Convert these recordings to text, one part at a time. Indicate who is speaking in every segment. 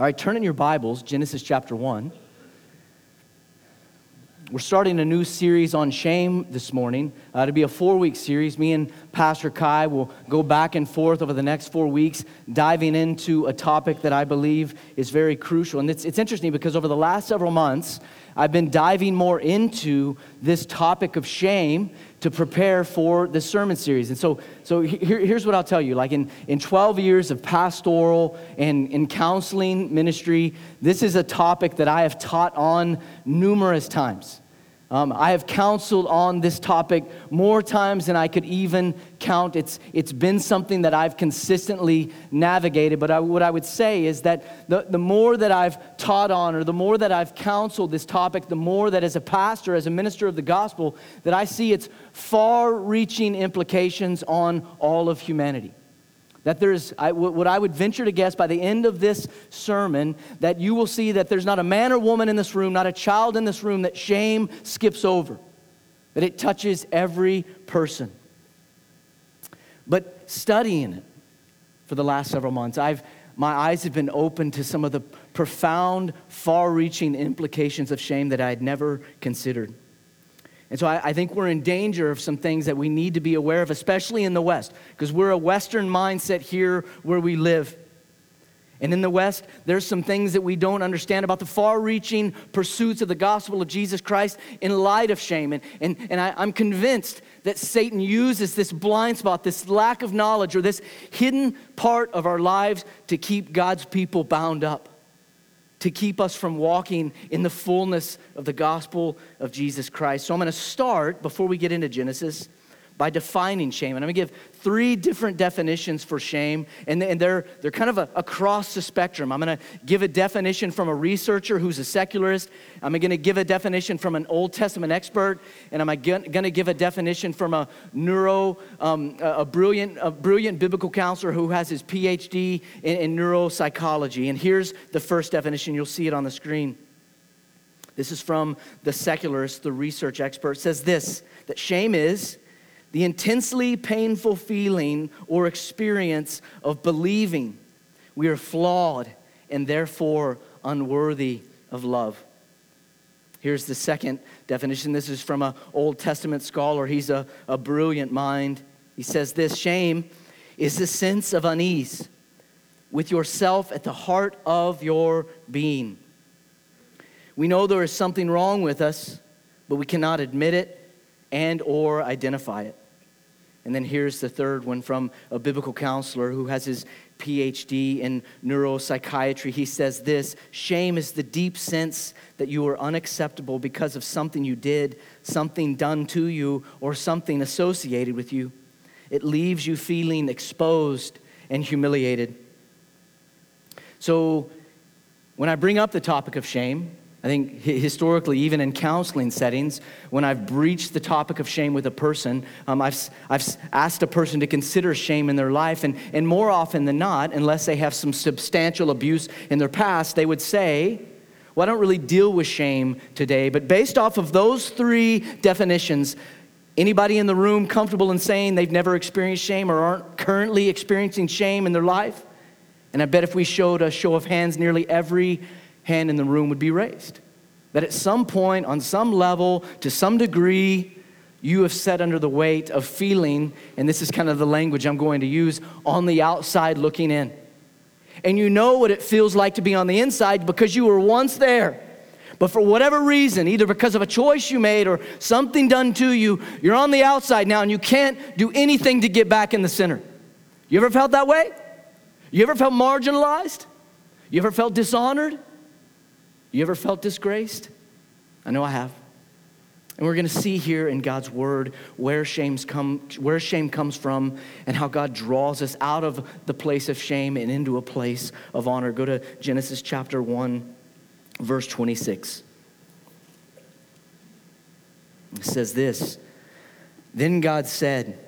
Speaker 1: All right, turn in your Bibles, Genesis chapter 1. We're starting a new series on shame this morning. Uh, it'll be a four week series. Me and Pastor Kai will go back and forth over the next four weeks, diving into a topic that I believe is very crucial. And it's, it's interesting because over the last several months, I've been diving more into this topic of shame to prepare for the sermon series. And so, so here, here's what I'll tell you. Like in, in 12 years of pastoral and in counseling ministry, this is a topic that I have taught on numerous times. Um, I have counseled on this topic more times than I could even count. It's, it's been something that I've consistently navigated. But I, what I would say is that the, the more that I've taught on, or the more that I've counseled this topic, the more that as a pastor, as a minister of the gospel, that I see its far reaching implications on all of humanity. That there's, I, what I would venture to guess by the end of this sermon, that you will see that there's not a man or woman in this room, not a child in this room, that shame skips over, that it touches every person. But studying it for the last several months, I've, my eyes have been opened to some of the profound, far reaching implications of shame that I had never considered. And so I, I, think we're in danger of some things that we need to be aware of, especially in the West, because we're a Western mindset here where we live. And in the West, there's some things that we don't understand about the far reaching pursuits of the gospel of Jesus Christ in light of shame. And, and, and I, I'm convinced that Satan uses this blind spot, this lack of knowledge, or this hidden part of our lives to keep God's people bound up to keep us from walking in the fullness of the gospel of Jesus Christ. So I'm going to start, before we get into Genesis, by defining shame. And I'm going to give three different definitions for shame, and, they're, they're kind of a, across the spectrum. I'm going to give a definition from a researcher who's a secularist. I'm going to give a definition from an Old Testament expert, and I'm going to give a definition from a neuro, um, a, brilliant, a brilliant biblical counselor who has his PhD in, in neuropsychology. And here's the first definition. You'll see it on the screen. This is from the secularist, the research expert, says this that shame is the intensely painful feeling or experience of believing we are flawed and therefore unworthy of love. Here's the second definition. This is from an Old Testament scholar. He's a, a brilliant mind. He says this shame is the sense of unease with yourself at the heart of your being. We know there is something wrong with us, but we cannot admit it and or identify it. And then here's the third one from a biblical counselor who has his PhD in neuropsychiatry. He says this shame is the deep sense that you are unacceptable because of something you did, something done to you, or something associated with you. It leaves you feeling exposed and humiliated. So, when I bring up the topic of shame, I think historically, even in counseling settings, when I've breached the topic of shame with a person, um, I've, I've asked a person to consider shame in their life. And, and more often than not, unless they have some substantial abuse in their past, they would say, Well, I don't really deal with shame today. But based off of those three definitions, anybody in the room comfortable in saying they've never experienced shame or aren't currently experiencing shame in their life? And I bet if we showed a show of hands, nearly every hand in the room would be raised. That at some point, on some level, to some degree, you have set under the weight of feeling, and this is kind of the language I'm going to use, on the outside looking in. And you know what it feels like to be on the inside because you were once there. But for whatever reason, either because of a choice you made or something done to you, you're on the outside now and you can't do anything to get back in the center. You ever felt that way? You ever felt marginalized? You ever felt dishonored? You ever felt disgraced? I know I have. And we're going to see here in God's word where, shame's come, where shame comes from and how God draws us out of the place of shame and into a place of honor. Go to Genesis chapter 1, verse 26. It says this Then God said,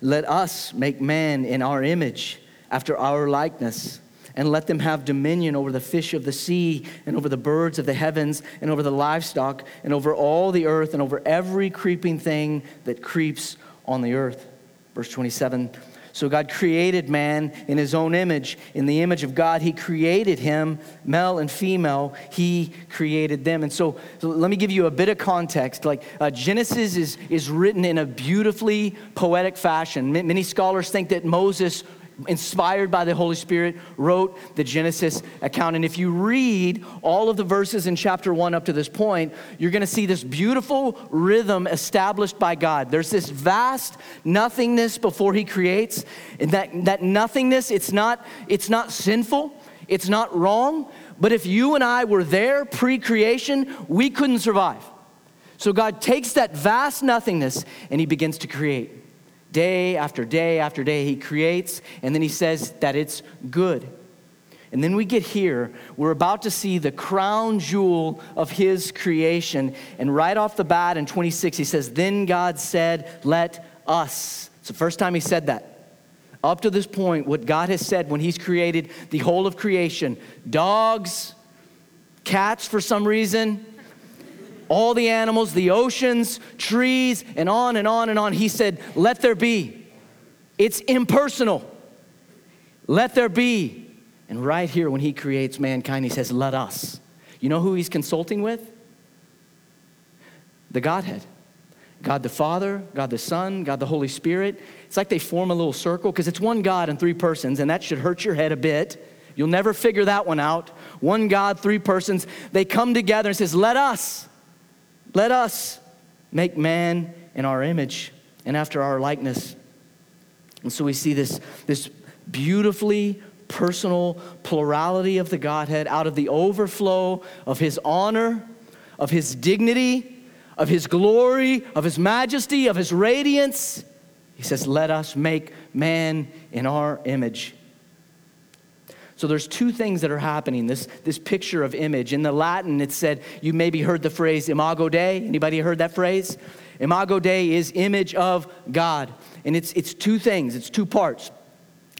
Speaker 1: Let us make man in our image, after our likeness and let them have dominion over the fish of the sea, and over the birds of the heavens, and over the livestock, and over all the earth, and over every creeping thing that creeps on the earth. Verse 27 So God created man in his own image. In the image of God, he created him, male and female, he created them. And so, so let me give you a bit of context. Like uh, Genesis is, is written in a beautifully poetic fashion. Many scholars think that Moses inspired by the Holy Spirit, wrote the Genesis account. And if you read all of the verses in chapter one up to this point, you're going to see this beautiful rhythm established by God. There's this vast nothingness before He creates, and that, that nothingness, it's not, it's not sinful, it's not wrong, but if you and I were there pre creation, we couldn't survive. So God takes that vast nothingness and He begins to create. Day after day after day, he creates, and then he says that it's good. And then we get here, we're about to see the crown jewel of his creation. And right off the bat in 26, he says, Then God said, Let us. It's the first time he said that. Up to this point, what God has said when he's created the whole of creation dogs, cats for some reason, all the animals, the oceans, trees, and on and on and on. He said, Let there be. It's impersonal. Let there be. And right here, when he creates mankind, he says, Let us. You know who he's consulting with? The Godhead. God the Father, God the Son, God the Holy Spirit. It's like they form a little circle because it's one God and three persons, and that should hurt your head a bit. You'll never figure that one out. One God, three persons. They come together and says, Let us. Let us make man in our image and after our likeness. And so we see this, this beautifully personal plurality of the Godhead out of the overflow of his honor, of his dignity, of his glory, of his majesty, of his radiance. He says, Let us make man in our image. So there's two things that are happening. This, this picture of image. In the Latin, it said, you maybe heard the phrase imago Dei. Anybody heard that phrase? Imago Dei is image of God. And it's, it's two things, it's two parts.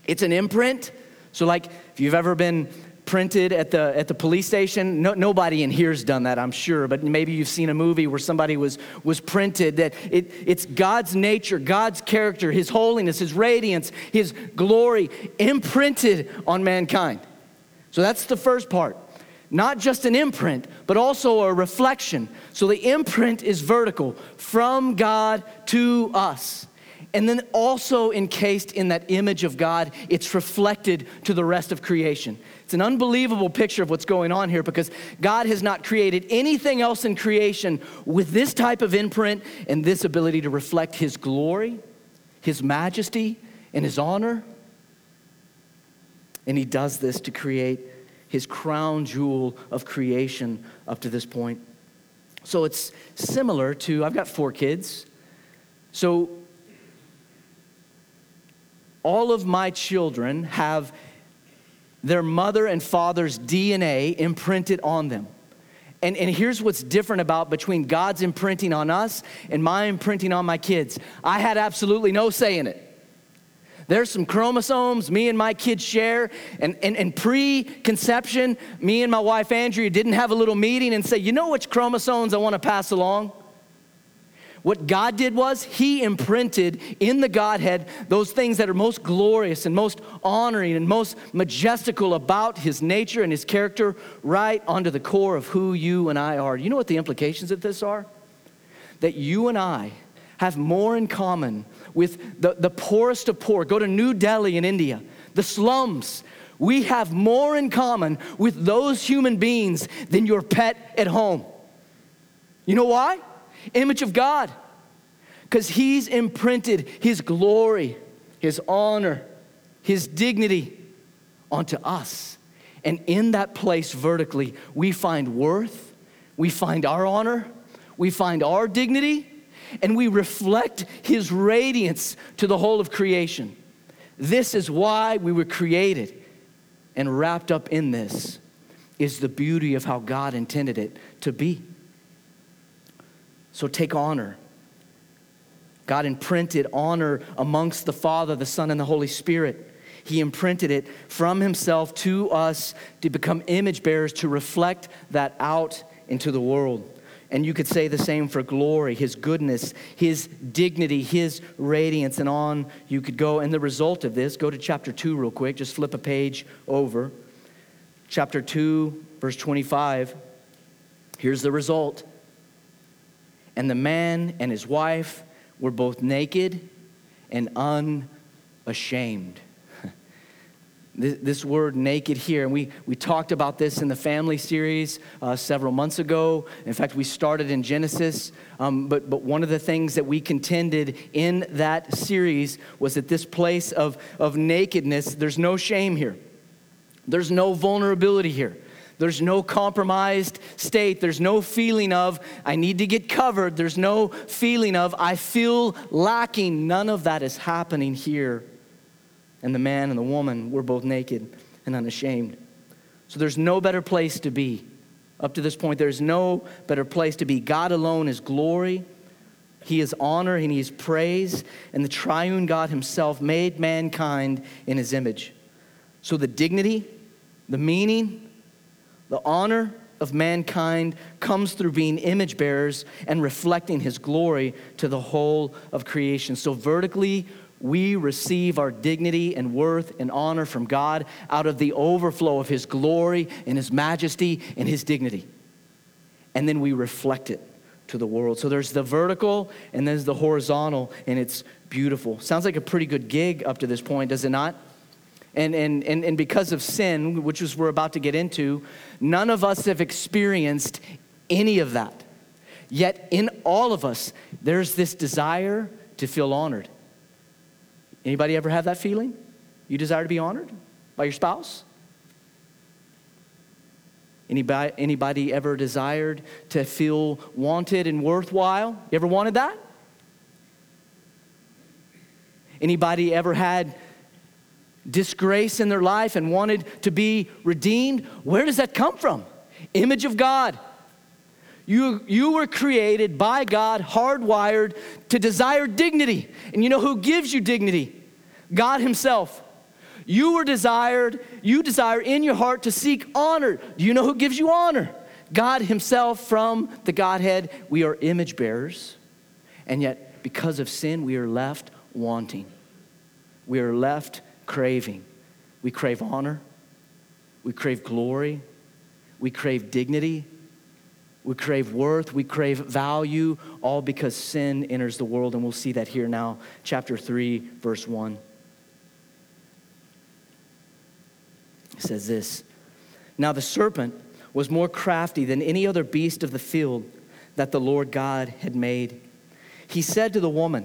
Speaker 1: It's an imprint. So, like, if you've ever been printed at the, at the police station. No, nobody in here's done that, I'm sure, but maybe you've seen a movie where somebody was, was printed. That it, it's God's nature, God's character, His holiness, His radiance, His glory imprinted on mankind. So that's the first part. Not just an imprint, but also a reflection. So the imprint is vertical from God to us. And then also encased in that image of God, it's reflected to the rest of creation. It's an unbelievable picture of what's going on here because God has not created anything else in creation with this type of imprint and this ability to reflect His glory, His majesty, and His honor. And He does this to create His crown jewel of creation up to this point. So it's similar to, I've got four kids. So all of my children have their mother and father's DNA imprinted on them. And, and here's what's different about between God's imprinting on us and my imprinting on my kids. I had absolutely no say in it. There's some chromosomes me and my kids share. And, and, and pre conception, me and my wife Andrea didn't have a little meeting and say, you know which chromosomes I want to pass along? What God did was He imprinted in the Godhead those things that are most glorious and most honoring and most majestical about His nature and His character right onto the core of who you and I are. You know what the implications of this are? That you and I have more in common with the, the poorest of poor. Go to New Delhi in India, the slums. We have more in common with those human beings than your pet at home. You know why? Image of God. Because he's imprinted his glory, his honor, his dignity onto us. And in that place vertically, we find worth, we find our honor, we find our dignity, and we reflect his radiance to the whole of creation. This is why we were created. And wrapped up in this is the beauty of how God intended it to be. So take honor. God imprinted honor amongst the Father, the Son, and the Holy Spirit. He imprinted it from Himself to us to become image bearers to reflect that out into the world. And you could say the same for glory, his goodness, his dignity, his radiance, and on you could go. And the result of this, go to chapter 2 real quick, just flip a page over. Chapter 2, verse 25. Here's the result. And the man and his wife were both naked and unashamed this word naked here. And we, we talked about this in the family series uh, several months ago. In fact, we started in Genesis. Um, but, but one of the things that we contended in that series was that this place of, of nakedness, there's no shame here, there's no vulnerability here. There's no compromised state. There's no feeling of, I need to get covered. There's no feeling of, I feel lacking. None of that is happening here and the man and the woman were both naked and unashamed. So there's no better place to be. Up to this point, there's no better place to be. God alone is glory, He is honor, and He is praise. And the triune God Himself made mankind in His image. So the dignity, the meaning, the honor of mankind comes through being image bearers and reflecting His glory to the whole of creation. So vertically, we receive our dignity and worth and honor from God out of the overflow of His glory and His majesty and His dignity. And then we reflect it to the world. So there's the vertical and there's the horizontal, and it's beautiful. Sounds like a pretty good gig up to this point, does it not? And, and, and, and because of sin, which is we're about to get into, none of us have experienced any of that. Yet in all of us, there's this desire to feel honored Anybody ever have that feeling? You desire to be honored by your spouse? Anybody, anybody ever desired to feel wanted and worthwhile? You ever wanted that? Anybody ever had disgrace in their life and wanted to be redeemed? Where does that come from? Image of God. You, you were created by God, hardwired to desire dignity. And you know who gives you dignity? God Himself. You were desired, you desire in your heart to seek honor. Do you know who gives you honor? God Himself from the Godhead. We are image bearers. And yet, because of sin, we are left wanting. We are left craving. We crave honor. We crave glory. We crave dignity. We crave worth, we crave value, all because sin enters the world. And we'll see that here now, chapter 3, verse 1. It says this Now the serpent was more crafty than any other beast of the field that the Lord God had made. He said to the woman,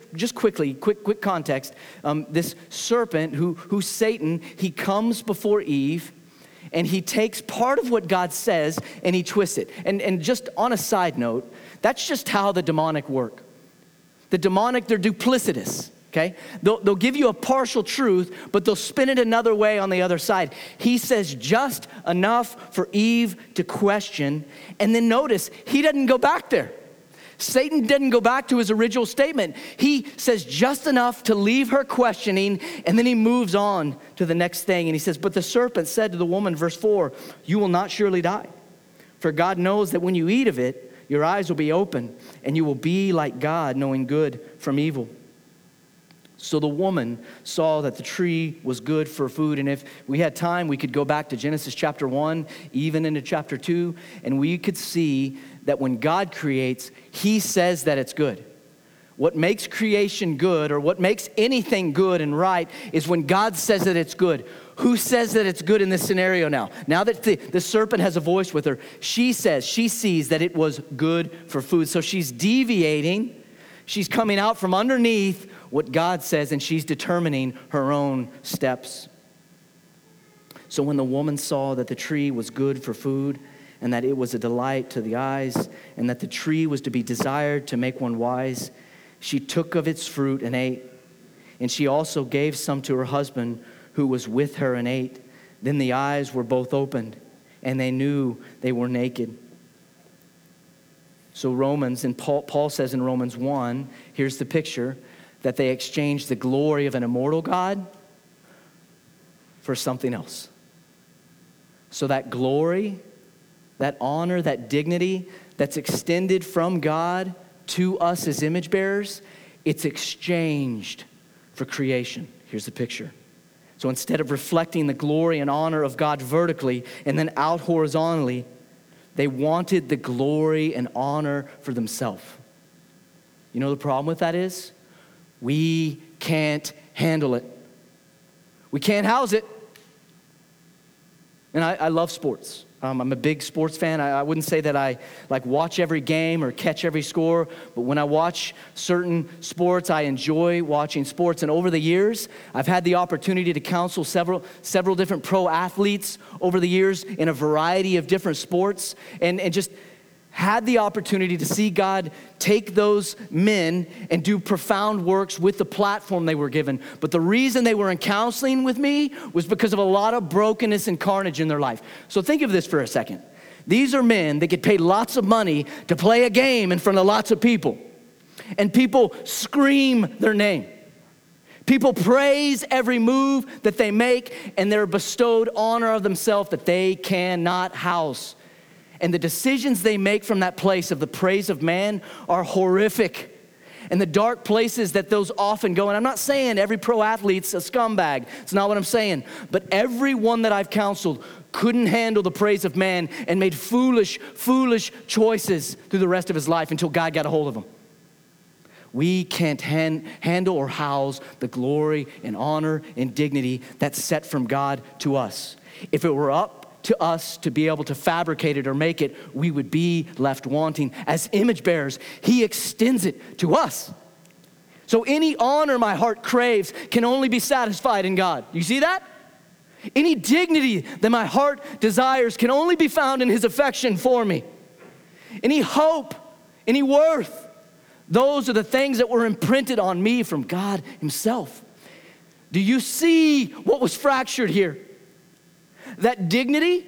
Speaker 1: just quickly, quick, quick context. Um, this serpent, who, who Satan, he comes before Eve and he takes part of what God says and he twists it. And, and just on a side note, that's just how the demonic work. The demonic, they're duplicitous, okay? They'll, they'll give you a partial truth, but they'll spin it another way on the other side. He says just enough for Eve to question, and then notice, he doesn't go back there. Satan didn't go back to his original statement. He says just enough to leave her questioning, and then he moves on to the next thing. And he says, But the serpent said to the woman, verse 4, You will not surely die. For God knows that when you eat of it, your eyes will be open, and you will be like God, knowing good from evil. So the woman saw that the tree was good for food. And if we had time, we could go back to Genesis chapter 1, even into chapter 2, and we could see that when God creates, He says that it's good. What makes creation good or what makes anything good and right is when God says that it's good. Who says that it's good in this scenario now? Now that the, the serpent has a voice with her, she says, she sees that it was good for food. So she's deviating, she's coming out from underneath what God says, and she's determining her own steps. So when the woman saw that the tree was good for food, and that it was a delight to the eyes, and that the tree was to be desired to make one wise, She took of its fruit and ate. And she also gave some to her husband who was with her and ate. Then the eyes were both opened, and they knew they were naked. So, Romans, and Paul, Paul says in Romans 1, here's the picture that they exchanged the glory of an immortal God for something else. So, that glory, that honor, that dignity that's extended from God to us as image bearers, it's exchanged for creation. Here's the picture. So instead of reflecting the glory and honor of God vertically and then out horizontally, they wanted the glory and honor for themselves. You know the problem with that is? We can't handle it. We can't house it. And I, I love sports. Um, I'm a big sports fan. I, I, wouldn't say that I like watch every game or catch every score, but when I watch certain sports, I enjoy watching sports. And over the years, I've had the opportunity to counsel several several different pro athletes over the years in a variety of different sports, and and just had the opportunity to see God take those men and do profound works with the platform they were given. But the reason they were in counseling with me was because of a lot of brokenness and carnage in their life. So think of this for a second. These are men that get paid lots of money to play a game in front of lots of people, and people scream their name. People praise every move that they make, and they're bestowed honor of themselves that they cannot house. And the decisions they make from that place of the praise of man are horrific. And the dark places that those often go, and I'm not saying every pro athlete's a scumbag, it's not what I'm saying, but everyone that I've counseled couldn't handle the praise of man and made foolish, foolish choices through the rest of his life until God got a hold of him. We can't han- handle or house the glory and honor and dignity that's set from God to us. If it were up to us to be able to fabricate it or make it, we would be left wanting. As image bearers, He extends it to us. So any honor my heart craves can only be satisfied in God. You see that? Any dignity that my heart desires can only be found in His affection for me. Any hope, any worth, those are the things that were imprinted on me from God Himself. Do you see what was fractured here? That dignity,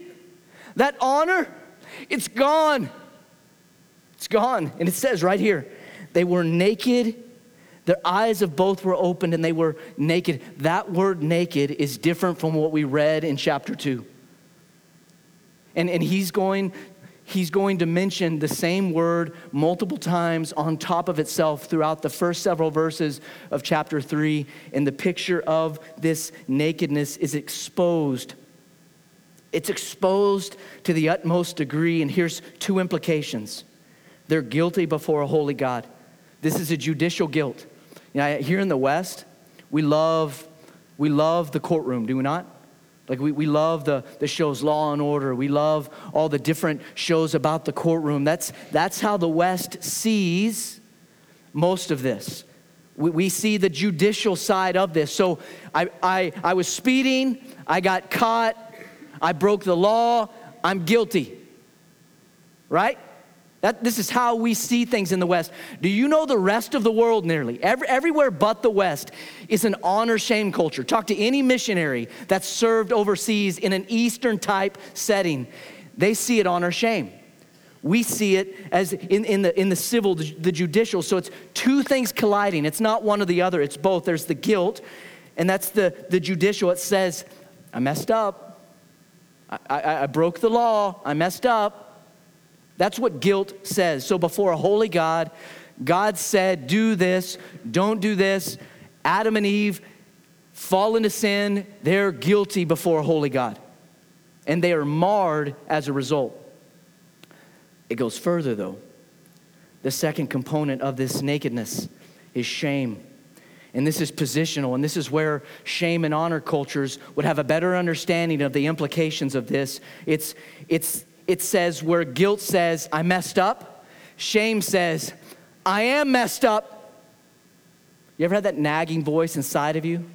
Speaker 1: that honor, it's gone. It's gone. And it says right here, they were naked. Their eyes of both were opened and they were naked. That word naked is different from what we read in chapter 2. And, and he's going he's going to mention the same word multiple times on top of itself throughout the first several verses of chapter 3 and the picture of this nakedness is exposed it's exposed to the utmost degree, and here's two implications. They're guilty before a holy God. This is a judicial guilt. You know, here in the West, we love, we love the courtroom, do we not? Like we, we love the, the shows Law and Order. We love all the different shows about the courtroom. That's, that's how the West sees most of this. We, we see the judicial side of this. So I, I, I was speeding, I got caught, I broke the law, I'm guilty. Right? That, this is how we see things in the West. Do you know the rest of the world, nearly every, everywhere but the West, is an honor shame culture? Talk to any missionary that's served overseas in an Eastern type setting. They see it honor shame. We see it as in, in, the, in the civil, the, judicial. So it's two things colliding. It's not one or the other, it's both. There's the guilt, and that's the, the judicial. It says, I messed up. I, I, I broke the law, I messed up. That's what guilt says. So before a holy God, God said, Do this, don't do this. Adam and Eve fall into sin, they're guilty before a holy God. And they are marred as a result. It goes further, though. The second component of this nakedness is shame. And this is positional, and this is where shame and honor cultures would have a better understanding of the implications of this. It's, it's, it says where guilt says, I messed up, shame says, I am messed up. You ever had that nagging voice inside of you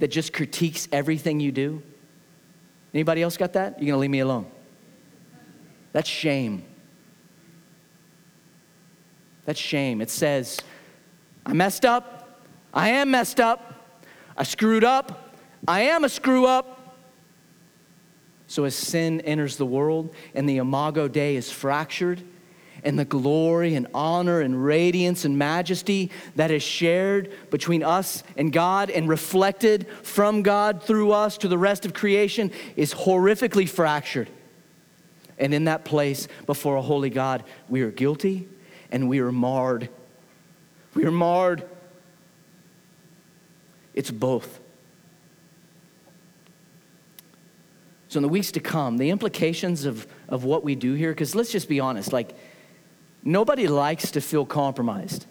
Speaker 1: that just critiques everything you do? Anybody else got that? You're gonna leave me alone. That's shame. That's shame. It says, I messed up. I am messed up. I screwed up. I am a screw up. So as sin enters the world and the imago Dei is fractured, and the glory and honor and radiance and majesty that is shared between us and God and reflected from God through us to the rest of creation is horrifically fractured. And in that place, before a holy God, we are guilty and we are marred. We are marred. It's both. So, in the weeks to come, the implications of, of what we do here, because let's just be honest, like, Nobody likes to feel compromised.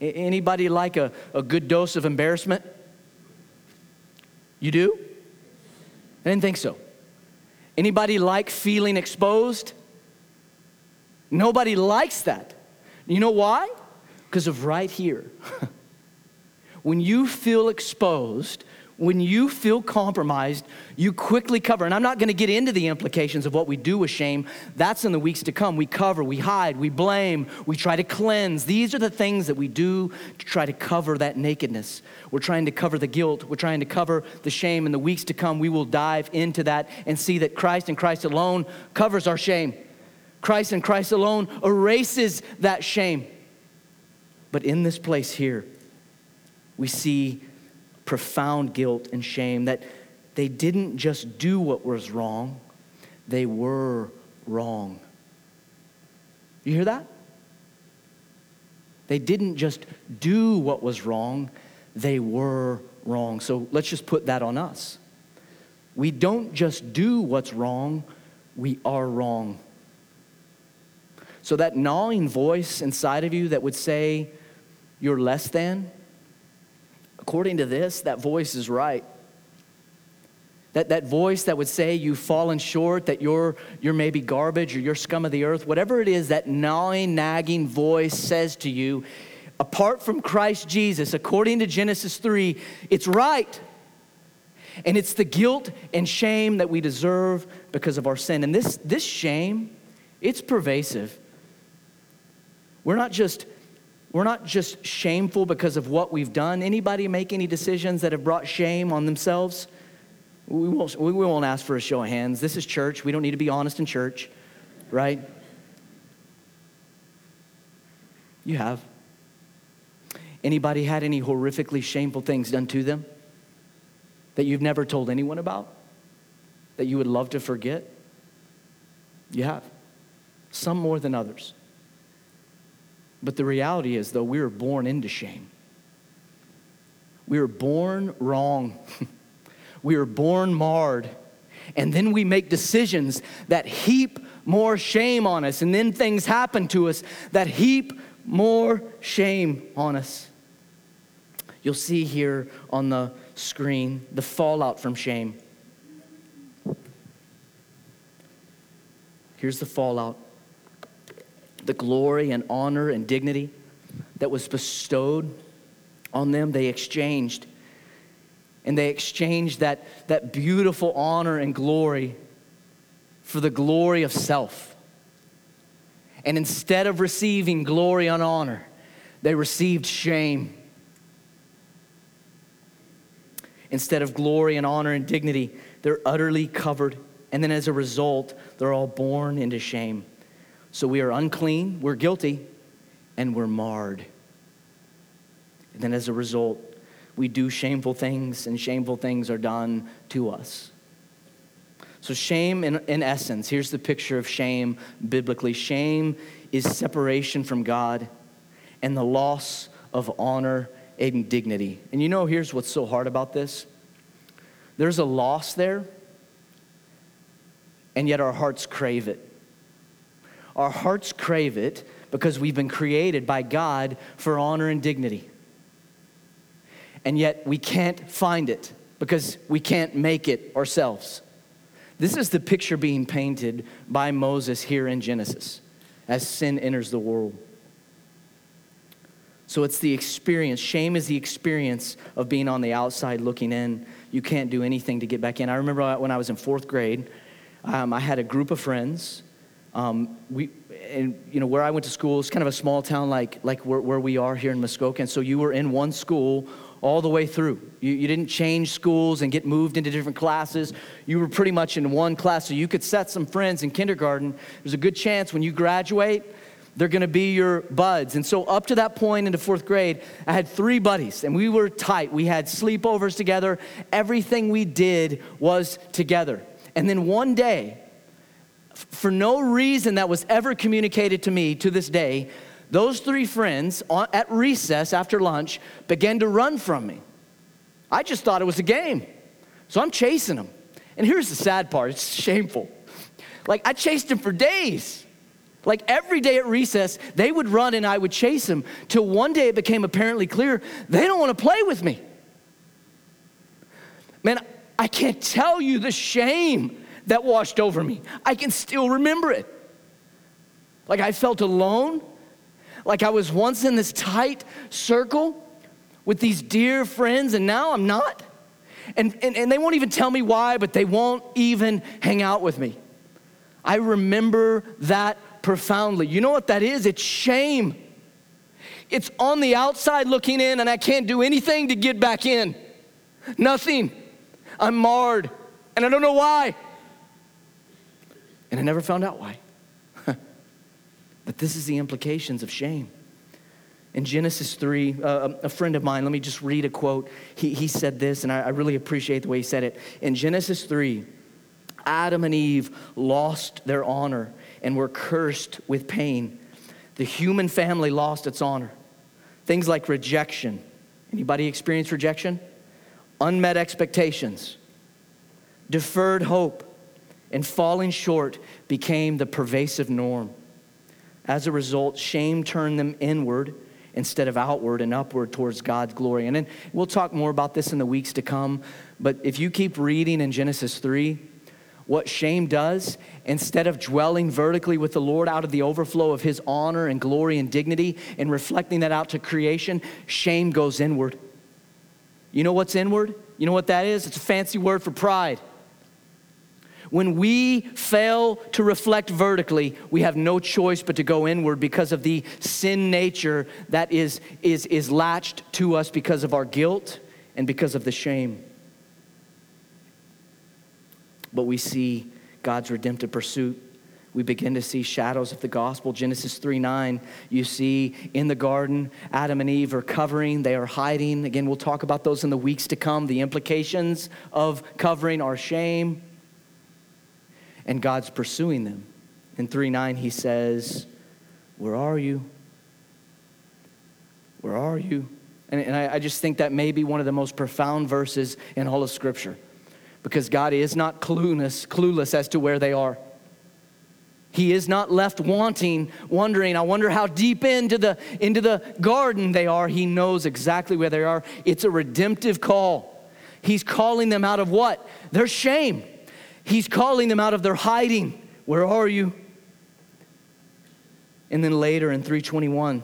Speaker 1: Anybody like a, a good dose of embarrassment? You do? I didn't think so. Anybody like feeling exposed? Nobody likes that. You know why? Because of right here. when you feel exposed, when you feel compromised, you quickly cover. And I'm not going to get into the implications of what we do with shame. That's in the weeks to come. We cover, we hide, we blame, we try to cleanse. These are the things that we do to try to cover that nakedness. We're trying to cover the guilt, we're trying to cover the shame. In the weeks to come, we will dive into that and see that Christ and Christ alone covers our shame. Christ and Christ alone erases that shame. But in this place here, we see profound guilt and shame that they didn't just do what was wrong, they were wrong. You hear that? They didn't just do what was wrong, they were wrong. So let's just put that on us. We don't just do what's wrong, we are wrong. So that gnawing voice inside of you that would say, You're less than, according to this, that voice is right. That, that voice that would say you've fallen short, that you're, you're maybe garbage or you're scum of the earth, whatever it is, that gnawing, nagging voice says to you, apart from Christ Jesus, according to Genesis 3, it's right. And it's the guilt and shame that we deserve because of our sin. And this, this shame, it's pervasive. We're not just we're not just shameful because of what we've done. Anybody make any decisions that have brought shame on themselves? We won't, we won't ask for a show of hands. This is church. We don't need to be honest in church, right? You have. Anybody had any horrifically shameful things done to them that you've never told anyone about? That you would love to forget? You have. Some more than others. But the reality is, though, we were born into shame. We were born wrong. we were born marred. And then we make decisions that heap more shame on us. And then things happen to us that heap more shame on us. You'll see here on the screen the fallout from shame. Here's the fallout the glory and honor and dignity that was bestowed on them, they exchanged. And they exchanged that, that beautiful honor and glory for the glory of self. And instead of receiving glory and honor, they received shame. Instead of glory and honor and dignity, they're utterly covered. And then as a result, they're all born into shame. So we are unclean, we're guilty, and we're marred. And then as a result, we do shameful things, and shameful things are done to us. So, shame, in, in essence, here's the picture of shame biblically shame is separation from God and the loss of honor and dignity. And you know, here's what's so hard about this there's a loss there, and yet our hearts crave it. Our hearts crave it because we've been created by God for honor and dignity. And yet we can't find it because we can't make it ourselves. This is the picture being painted by Moses here in Genesis as sin enters the world. So it's the experience. Shame is the experience of being on the outside looking in. You can't do anything to get back in. I remember when I was in fourth grade, um, I had a group of friends Um, we, and you know where I went to school is kind of a small town like like where, where we are here in Muskoka, and so you were in one school all the way through. You, you didn't change schools and get moved into different classes. You were pretty much in one class, so you could set some friends in kindergarten. There's a good chance when you graduate, they're going to be your buds. And so, up to that point into fourth grade, I had three buddies, and we were tight. We had sleepovers together. Everything we did was together. And then one day, for no reason that was ever communicated to me to this day, those three friends at recess after lunch began to run from me. I just thought it was a game. So I'm chasing them. And here's the sad part it's shameful. Like, I chased them for days. Like every day at recess, they would run and I would chase them till one day it became apparently clear they don't want to play with me. Man, I can't tell you the shame that washed over me. I can still remember it. Like I felt alone, like I was once in this tight circle with these dear friends, and now I'm not. And, and, and they won't even tell me why, but they won't even hang out with me. I remember that profoundly. You know what that is? It's shame. It's on the outside looking in, and I can't do anything to get back in. Nothing. I'm marred, and I don't know why. And I never found out why. but this is the implications of shame. In Genesis 3, uh, a friend of mine, let me just read a quote. He, he said this, and I, I really appreciate the way he said it. In Genesis 3, Adam and Eve lost their honor and were cursed with pain. The human family lost its honor. Things like rejection. Anybody experience rejection? Unmet expectations, deferred hope, and falling short became the pervasive norm. As a result, shame turned them inward instead of outward and upward towards God's glory. And then we'll talk more about this in the weeks to come. But if you keep reading in Genesis 3, what shame does, instead of dwelling vertically with the Lord out of the overflow of his honor and glory and dignity and reflecting that out to creation, shame goes inward. You know what's inward? You know what that is? It's a fancy word for pride. When we fail to reflect vertically, we have no choice but to go inward because of the sin nature that is, is, is latched to us because of our guilt and because of the shame but we see God's redemptive pursuit. We begin to see shadows of the gospel. Genesis 3 9, you see in the garden, Adam and Eve are covering, they are hiding. Again, we'll talk about those in the weeks to come. The implications of covering our shame, and God's pursuing them. In 3 9, he says, Where are you? Where are you? And, and I, I just think that may be one of the most profound verses in all of Scripture because God is not clueless, clueless as to where they are. He is not left wanting, wondering, I wonder how deep into the, into the garden they are. He knows exactly where they are. It's a redemptive call. He's calling them out of what? Their shame. He's calling them out of their hiding. Where are you? And then later in 321,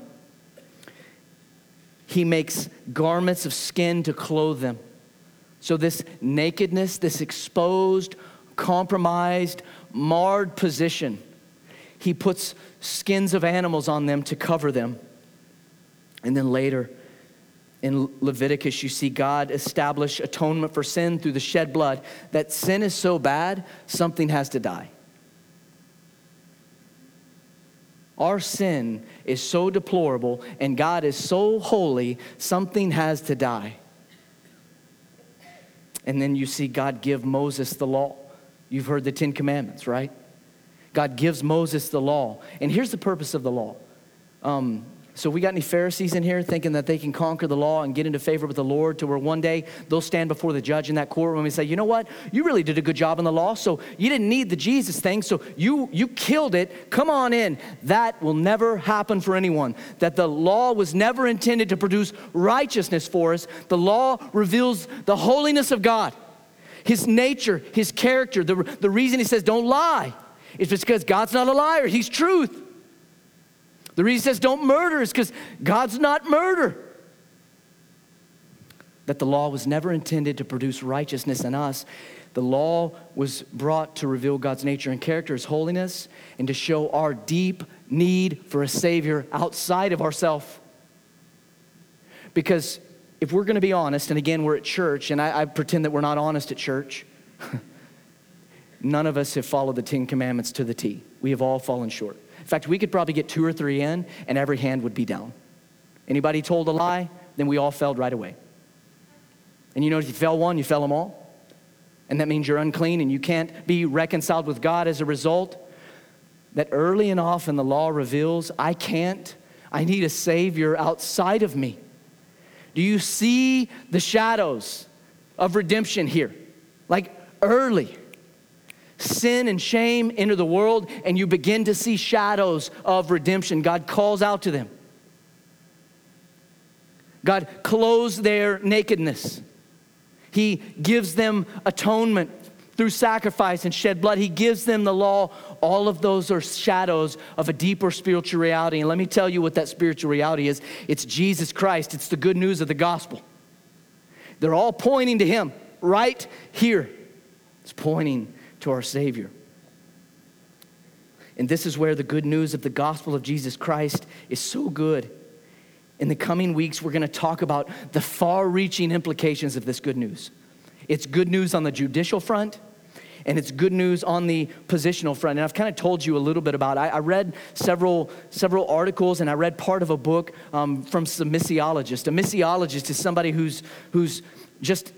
Speaker 1: he makes garments of skin to clothe them. So, this nakedness, this exposed, compromised, marred position, he puts skins of animals on them to cover them. And then later in Leviticus, you see God establish atonement for sin through the shed blood. That sin is so bad, something has to die. Our sin is so deplorable and God is so holy, something has to die. And then you see God give Moses the law. You've heard the Ten Commandments, right? God gives Moses the law. And here's the purpose of the law. Um, so, we got any Pharisees in here thinking that they can conquer the law and get into favor with the Lord to where one day they'll stand before the judge in that courtroom and say, you know what? You really did a good job in the law, so you didn't need the Jesus thing, so you, you killed it. Come on in. That will never happen for anyone. That the law was never intended to produce righteousness for us. The law reveals the holiness of God, His nature, His character. The, the reason He says, don't lie is because God's not a liar, He's truth. The reason he says don't murder is because God's not murder. That the law was never intended to produce righteousness in us. The law was brought to reveal God's nature and character, His holiness, and to show our deep need for a Savior outside of ourselves. Because if we're going to be honest, and again, we're at church, and I, I pretend that we're not honest at church, none of us have followed the Ten Commandments to the T. We have all fallen short. In fact, we could probably get two or three in, and every hand would be down. Anybody told a lie, then we all failed right away. And you know, if you fell one, you fell them all. And that means you're unclean and you can't be reconciled with God as a result. That early and often the law reveals I can't, I need a Savior outside of me. Do you see the shadows of redemption here? Like early. Sin and shame enter the world, and you begin to see shadows of redemption. God calls out to them. God clothes their nakedness. He gives them atonement through sacrifice and shed blood. He gives them the law. All of those are shadows of a deeper spiritual reality. And let me tell you what that spiritual reality is it's Jesus Christ, it's the good news of the gospel. They're all pointing to Him right here. It's pointing to our Savior. And this is where the good news of the gospel of Jesus Christ is so good. In the coming weeks, we're going to talk about the far reaching implications of this good news. It's good news on the judicial front, and it's good news on the positional front. And I've kind of told you a little bit about. I, I read several, several articles and I read part of a book um, from some missiologist. A missiologist is somebody who's, who's just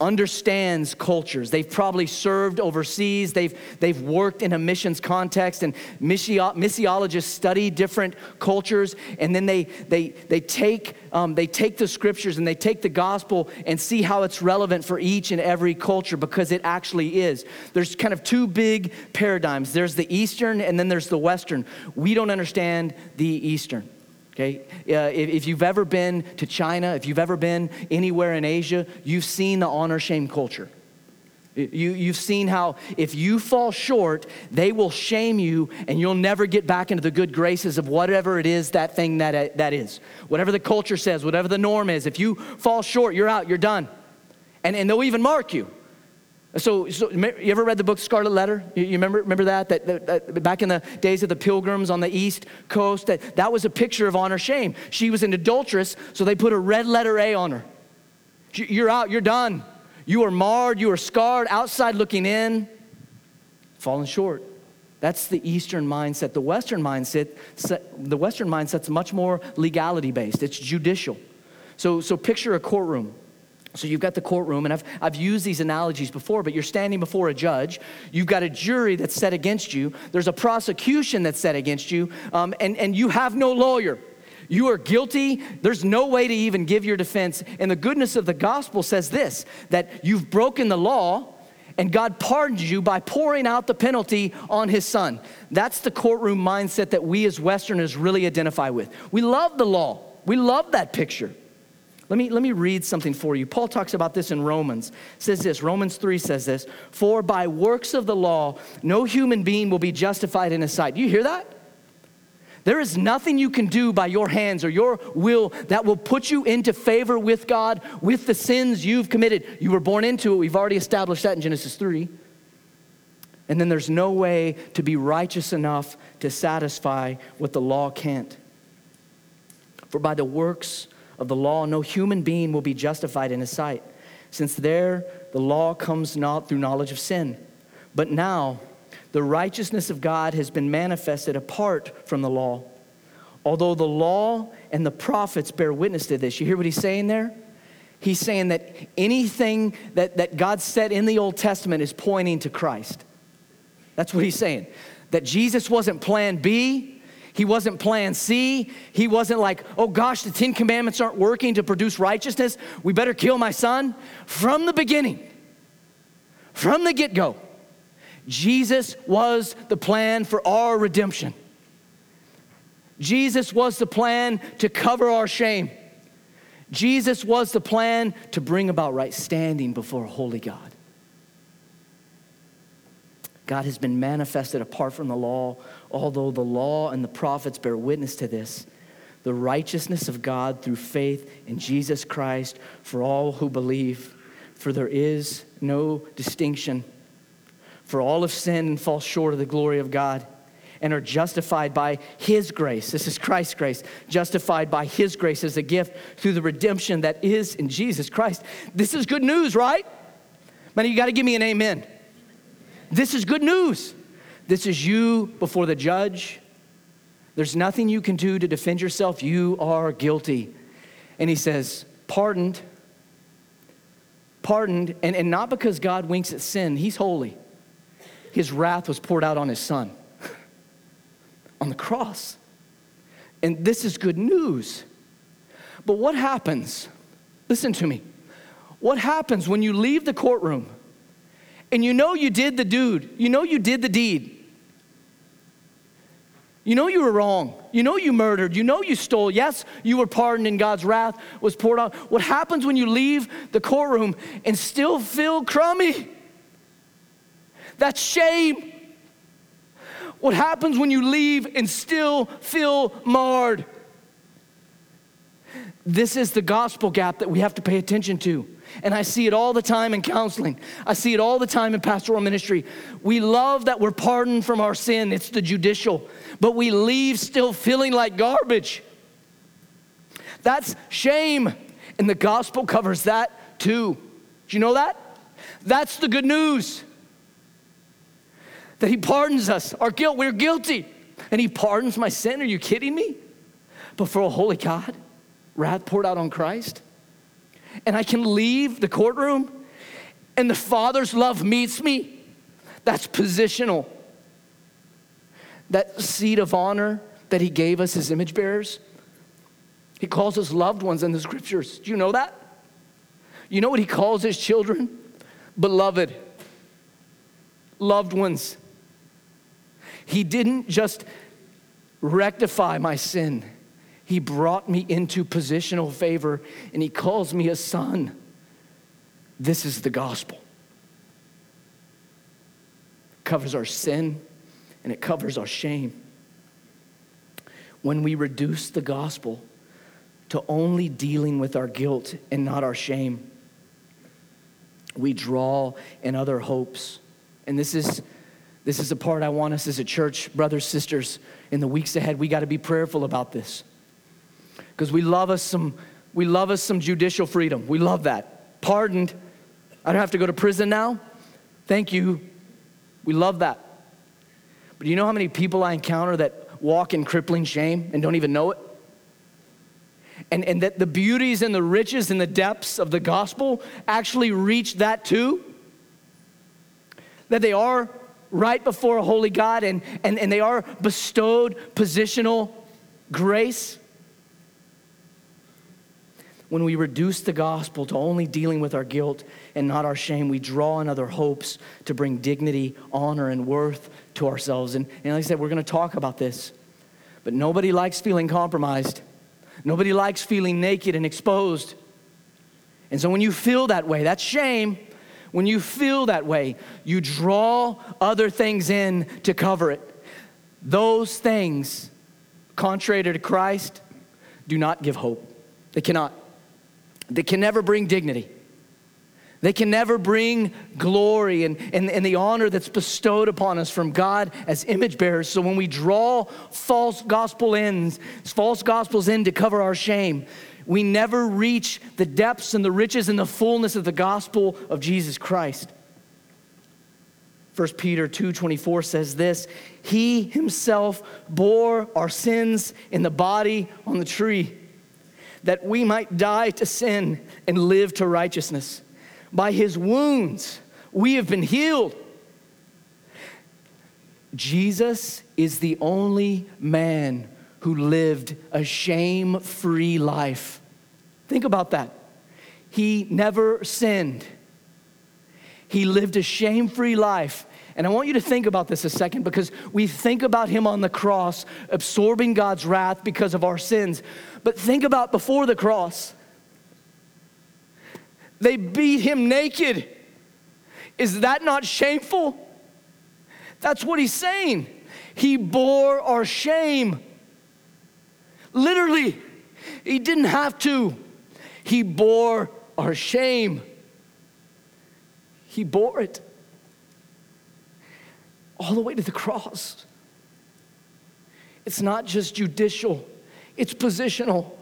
Speaker 1: understands cultures. They've probably served overseas. They've, they've worked in a missions context, and missiologists study different cultures, and then they, they, they, take, um, they take the scriptures and they take the gospel and see how it's relevant for each and every culture because it actually is. There's kind of two big paradigms there's the Eastern, and then there's the Western. We don't understand the Eastern. Okay? Uh, if, if, you've ever been to China, if you've ever been anywhere in Asia, you've seen the honor shame culture. You, you've seen how if you fall short, they will shame you and you'll never get back into the good graces of whatever it is that thing that, that is. Whatever the culture says, whatever the norm is. If you fall short, you're out, you're done. And, and they'll even mark you. So, so, you ever read the book Scarlet Letter? You, you remember, remember that? That, that? that, Back in the days of the pilgrims on the East Coast, that, that was a picture of honor shame. She was an adulteress, so they put a red letter A on her. You're out, you're done. You are marred, you are scarred, outside looking in, falling short. That's the Eastern mindset. The Western mindset, the Western mindset's much more legality based. It's judicial. So, so picture a courtroom. So you've got the courtroom, and I've, I've used these analogies before, but you're standing before a judge. You've got a jury that's set against you. There's a prosecution that's set against you, um, and, and you have no lawyer. You are guilty. There's no way to even give your defense. And the goodness of the gospel says this that you've broken the law, and God pardons you by pouring out the penalty on his son. That's the courtroom mindset that we as Westerners really identify with. We love the law, we love that picture. Let me, let me read something for you. Paul talks about this in Romans. Says this, Romans 3 says this, for by works of the law, no human being will be justified in his sight. Do you hear that? There is nothing you can do by your hands or your will that will put you into favor with God with the sins you've committed. You were born into it. We've already established that in Genesis 3. And then there's no way to be righteous enough to satisfy what the law can't. For by the works of the law, no human being will be justified in his sight, since there the law comes not through knowledge of sin. But now the righteousness of God has been manifested apart from the law. Although the law and the prophets bear witness to this. You hear what he's saying there? He's saying that anything that, that God said in the Old Testament is pointing to Christ. That's what he's saying. That Jesus wasn't plan B, he wasn't plan C. He wasn't like, oh gosh, the Ten Commandments aren't working to produce righteousness. We better kill my son. From the beginning, from the get go, Jesus was the plan for our redemption. Jesus was the plan to cover our shame. Jesus was the plan to bring about right standing before a holy God. God has been manifested apart from the law, although the law and the prophets bear witness to this. The righteousness of God through faith in Jesus Christ for all who believe. For there is no distinction. For all have sinned and fall short of the glory of God and are justified by His grace. This is Christ's grace, justified by His grace as a gift through the redemption that is in Jesus Christ. This is good news, right? Man, you got to give me an amen. This is good news. This is you before the judge. There's nothing you can do to defend yourself. You are guilty. And he says, pardoned, pardoned, and, and not because God winks at sin, he's holy. His wrath was poured out on his son on the cross. And this is good news. But what happens? Listen to me. What happens when you leave the courtroom and you know you did the dude, you know you did the deed? You know you were wrong. You know you murdered. You know you stole. Yes, you were pardoned and God's wrath was poured out. What happens when you leave the courtroom and still feel crummy? That's shame. What happens when you leave and still feel marred? This is the gospel gap that we have to pay attention to. And I see it all the time in counseling. I see it all the time in pastoral ministry. We love that we're pardoned from our sin, it's the judicial, but we leave still feeling like garbage. That's shame. And the gospel covers that too. Do you know that? That's the good news that He pardons us, our guilt. We're guilty. And He pardons my sin. Are you kidding me? But for a holy God, wrath poured out on Christ. And I can leave the courtroom and the Father's love meets me. That's positional. That seat of honor that He gave us as image bearers, He calls us loved ones in the scriptures. Do you know that? You know what He calls His children? Beloved, loved ones. He didn't just rectify my sin, He brought me into positional favor and He calls me a son. This is the gospel. It covers our sin and it covers our shame. When we reduce the gospel to only dealing with our guilt and not our shame, we draw in other hopes. And this is this is the part I want us as a church, brothers, sisters, in the weeks ahead. We got to be prayerful about this. Because we love us some we love us some judicial freedom. We love that. Pardoned. I don't have to go to prison now. Thank you. We love that. But you know how many people I encounter that walk in crippling shame and don't even know it? And, and that the beauties and the riches and the depths of the gospel actually reach that too? That they are right before a holy God and, and, and they are bestowed positional grace. When we reduce the gospel to only dealing with our guilt and not our shame, we draw in other hopes to bring dignity, honor, and worth to ourselves. And, and like I said, we're going to talk about this. But nobody likes feeling compromised. Nobody likes feeling naked and exposed. And so when you feel that way, that's shame when you feel that way, you draw other things in to cover it. Those things, contrary to Christ, do not give hope. They cannot. They can never bring dignity. They can never bring glory and, and, and the honor that's bestowed upon us from God as image bearers. So when we draw false gospel ends, false gospels in to cover our shame, we never reach the depths and the riches and the fullness of the gospel of Jesus Christ. 1 Peter 2:24 says this, he himself bore our sins in the body on the tree that we might die to sin and live to righteousness. By his wounds we have been healed. Jesus is the only man who lived a shame free life. Think about that. He never sinned, he lived a shame free life. And I want you to think about this a second because we think about him on the cross absorbing God's wrath because of our sins. But think about before the cross. They beat him naked. Is that not shameful? That's what he's saying. He bore our shame. Literally, he didn't have to. He bore our shame. He bore it all the way to the cross. It's not just judicial, it's positional.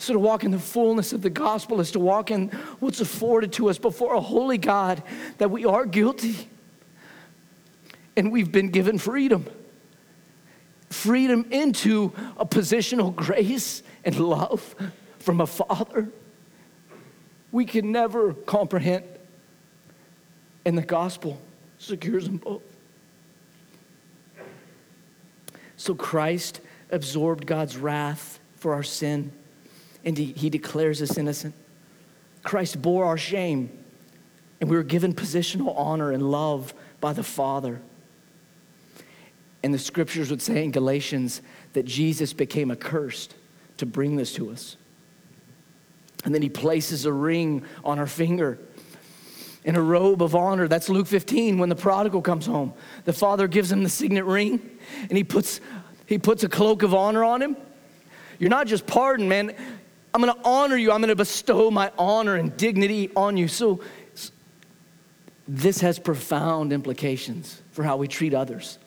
Speaker 1: So, to walk in the fullness of the gospel is to walk in what's afforded to us before a holy God that we are guilty and we've been given freedom. Freedom into a positional grace and love from a Father we can never comprehend. in the gospel secures them both. So Christ absorbed God's wrath for our sin, and he, he declares us innocent. Christ bore our shame, and we were given positional honor and love by the Father. And the scriptures would say in Galatians that Jesus became accursed to bring this to us. And then he places a ring on our finger in a robe of honor. That's Luke 15 when the prodigal comes home. The father gives him the signet ring and he puts, he puts a cloak of honor on him. You're not just pardoned, man. I'm gonna honor you. I'm gonna bestow my honor and dignity on you. So, this has profound implications for how we treat others.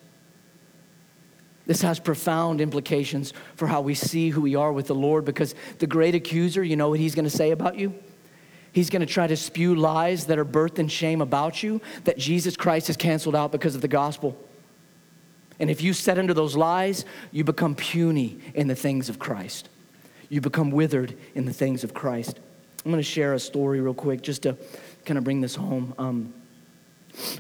Speaker 1: This has profound implications for how we see who we are with the Lord because the great accuser, you know what he's going to say about you? He's going to try to spew lies that are birth and shame about you that Jesus Christ has canceled out because of the gospel. And if you set into those lies, you become puny in the things of Christ. You become withered in the things of Christ. I'm going to share a story real quick just to kind of bring this home. Um,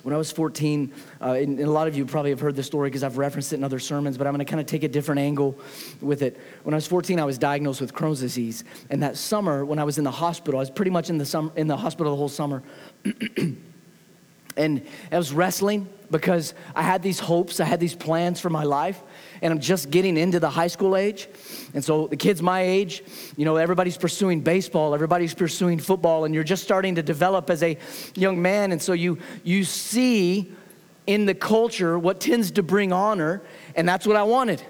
Speaker 1: when I was 14, uh, and, and, a lot of you probably have heard this story because I've referenced it in other sermons, but I'm going to kind of take a different angle with it. When I was 14, I was diagnosed with Crohn's disease. And that summer, when I was in the hospital, I was pretty much in the, sum, in the hospital the whole summer. and I was wrestling because I had these hopes, I had these plans for my life, and I'm just getting into the high school age. And so the kids my age, you know, everybody's pursuing baseball, everybody's pursuing football, and you're just starting to develop as a young man. And so you you see in the culture what tends to bring honor, and that's what I wanted.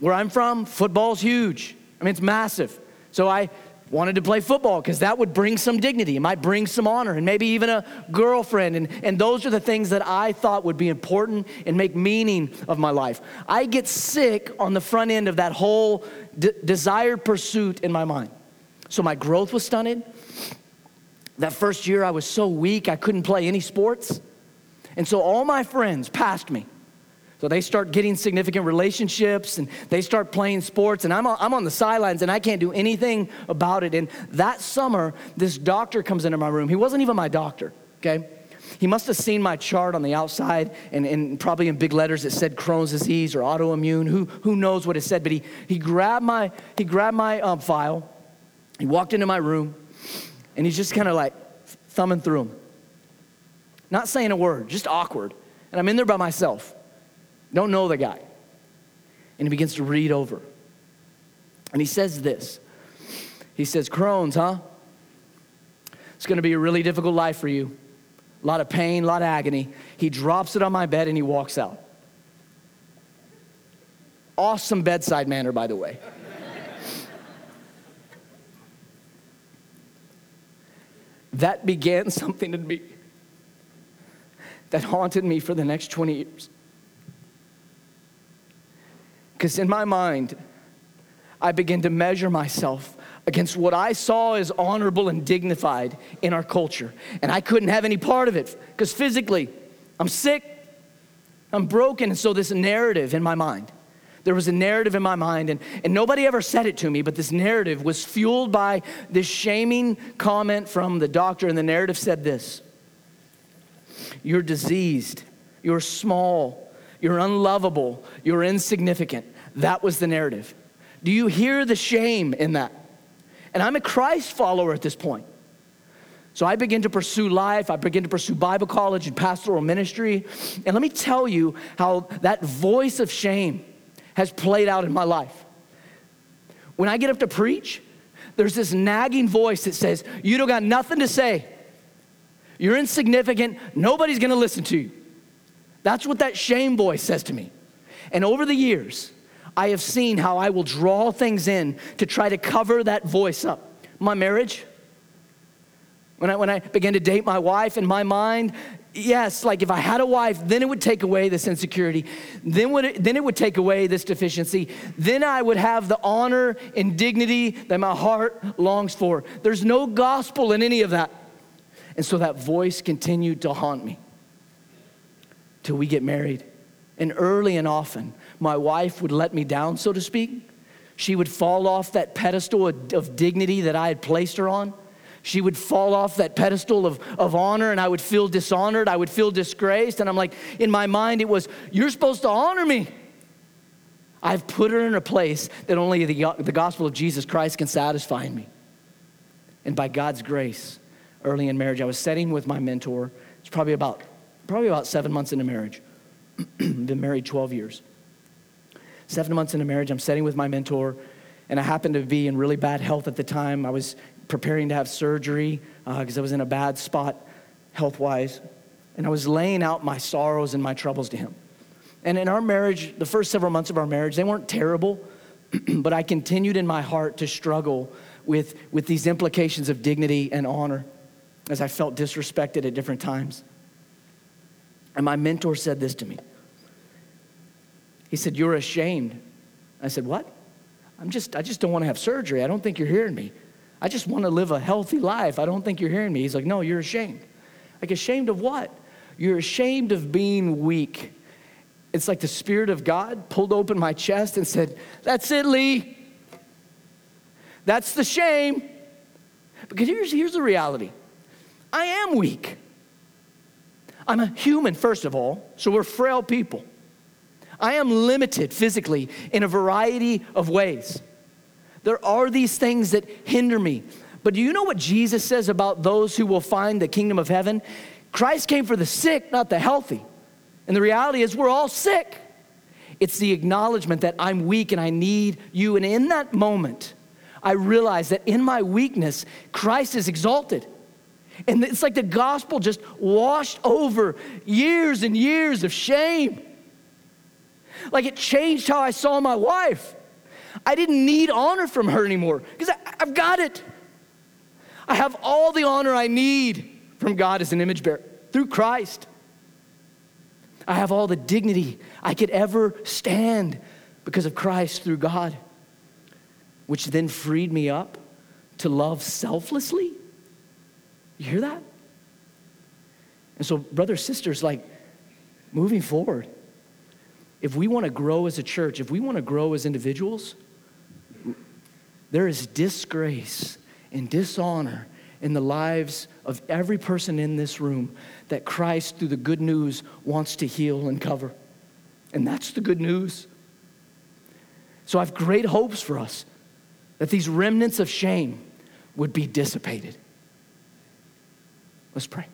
Speaker 1: Where I'm from, football's huge. I mean, it's massive. So I wanted to play football because that would bring some dignity. It might bring some honor and maybe even a girlfriend. And, and those are the things that I thought would be important and make meaning of my life. I get sick on the front end of that whole de- desired pursuit in my mind. So my growth was stunted. That first year, I was so weak, I couldn't play any sports. And so all my friends passed me. So they start getting significant relationships and they start playing sports, and I'm on, I'm on the sidelines and I can't do anything about it. And that summer, this doctor comes into my room. He wasn't even my doctor, okay? He must have seen my chart on the outside and, and probably in big letters it said Crohn's disease or autoimmune. Who, who knows what it said? But he, he grabbed my, he grabbed my um, file, he walked into my room, and he's just kind of like thumbing through them. Not saying a word, just awkward. And I'm in there by myself. Don't know the guy. And he begins to read over. And he says this He says, Crohn's, huh? It's going to be a really difficult life for you. A lot of pain, a lot of agony. He drops it on my bed and he walks out. Awesome bedside manner, by the way. that began something in me that haunted me for the next 20 years. Because in my mind, I began to measure myself against what I saw as honorable and dignified in our culture. And I couldn't have any part of it because physically, I'm sick, I'm broken. And so, this narrative in my mind, there was a narrative in my mind, and, and nobody ever said it to me, but this narrative was fueled by this shaming comment from the doctor. And the narrative said this You're diseased, you're small, you're unlovable, you're insignificant. That was the narrative. Do you hear the shame in that? And I'm a Christ follower at this point. So I begin to pursue life. I begin to pursue Bible college and pastoral ministry. And let me tell you how that voice of shame has played out in my life. When I get up to preach, there's this nagging voice that says, You don't got nothing to say. You're insignificant. Nobody's going to listen to you. That's what that shame voice says to me. And over the years, I have seen how I will draw things in to try to cover that voice up. My marriage, When I, when I began to date my wife, in my mind, yes, like if I had a wife, then it would take away this insecurity. Then, would it, then it would take away this deficiency. Then I would have the honor and dignity that my heart longs for. There's no gospel in any of that. And so that voice continued to haunt me till we get married. And early and often, my wife would let me down, so to speak. She would fall off that pedestal of, dignity that I had placed her on she would fall off that pedestal of, of honor and I would feel dishonored. I would feel disgraced. And I'm like, in my mind, it was, You're supposed to honor me. I've put her in a place that only the, the gospel of Jesus Christ can satisfy me. And by God's grace, early in marriage, I was sitting with my mentor. It's probably about, probably about seven months into marriage. Been married 12 years. Seven months into marriage, I'm sitting with my mentor, and I happened to be in really bad health at the time. I was preparing to have surgery because uh, I was in a bad spot health wise. And I was laying out my sorrows and my troubles to him. And in our marriage, the first several months of our marriage, they weren't terrible, but I continued in my heart to struggle with, with these implications of dignity and honor as I felt disrespected at different times. And my mentor said this to me. He said, You're ashamed. I said, What? I'm just, I just don't want to have surgery. I don't think you're hearing me. I just want to live a healthy life. I don't think you're hearing me. He's like, No, you're ashamed. Like, ashamed of what? You're ashamed of being weak. It's like the Spirit of God pulled open my chest and said, That's it, Lee. That's the shame. Because here's, here's the reality I am weak. I'm a human, first of all, so we're frail people. I am limited physically in a variety of ways. There are these things that hinder me. But do you know what Jesus says about those who will find the kingdom of heaven? Christ came for the sick, not the healthy. And the reality is, we're all sick. It's the acknowledgement that I'm weak and I need you. And in that moment, I realize that in my weakness, Christ is exalted. And it's like the gospel just washed over years and years of shame. Like it changed how I saw my wife. I didn't need honor from her anymore because I've got it. I have all the honor I need from God as an image bearer through Christ. I have all the dignity I could ever stand because of Christ through God, which then freed me up to love selflessly. You hear that? And so, brothers, sisters, like moving forward, if we want to grow as a church, if we want to grow as individuals, there is disgrace and dishonor in the lives of every person in this room that Christ, through the good news, wants to heal and cover. And that's the good news. So I have great hopes for us that these remnants of shame would be dissipated. Let's pray.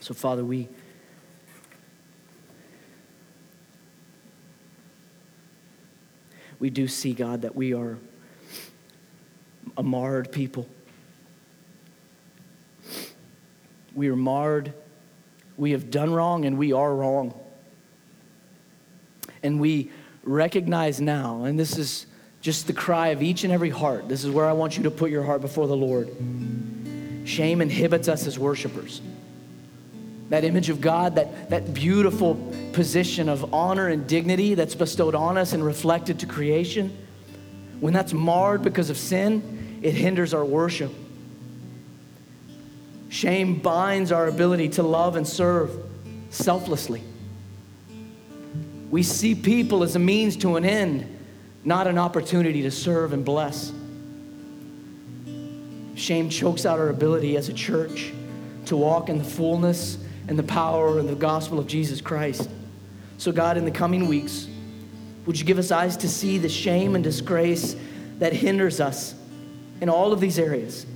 Speaker 1: So, Father, we. we do see, God, that we are a marred people. We are marred. We have done wrong and we are wrong. And we recognize now, and this is just the cry of each and every heart. This is where I want you to put your heart before the Lord. Shame inhibits us as worshipers that image of God, that, that beautiful position of honor and dignity that's bestowed on us and reflected to creation, when that's marred because of sin, it hinders our worship. Shame binds our ability to love and serve selflessly. We see people as a means to an end, not an opportunity to serve and bless. Shame chokes out our ability as a church to walk in the fullness and the power and the gospel of Jesus Christ. So, God, in the coming weeks, would you give us eyes to see the shame and disgrace that hinders us in all of these areas?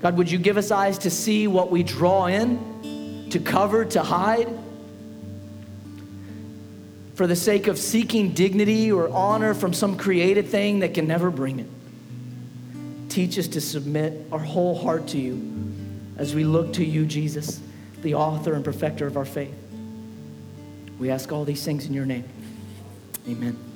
Speaker 1: God, would you give us eyes to see what we draw in, to cover, to hide? For the sake of seeking dignity or honor from some created thing that can never bring it. Teach us to submit our whole heart to you as we look to you, Jesus the author and perfecter of our faith. We ask all these things in your name. Amen.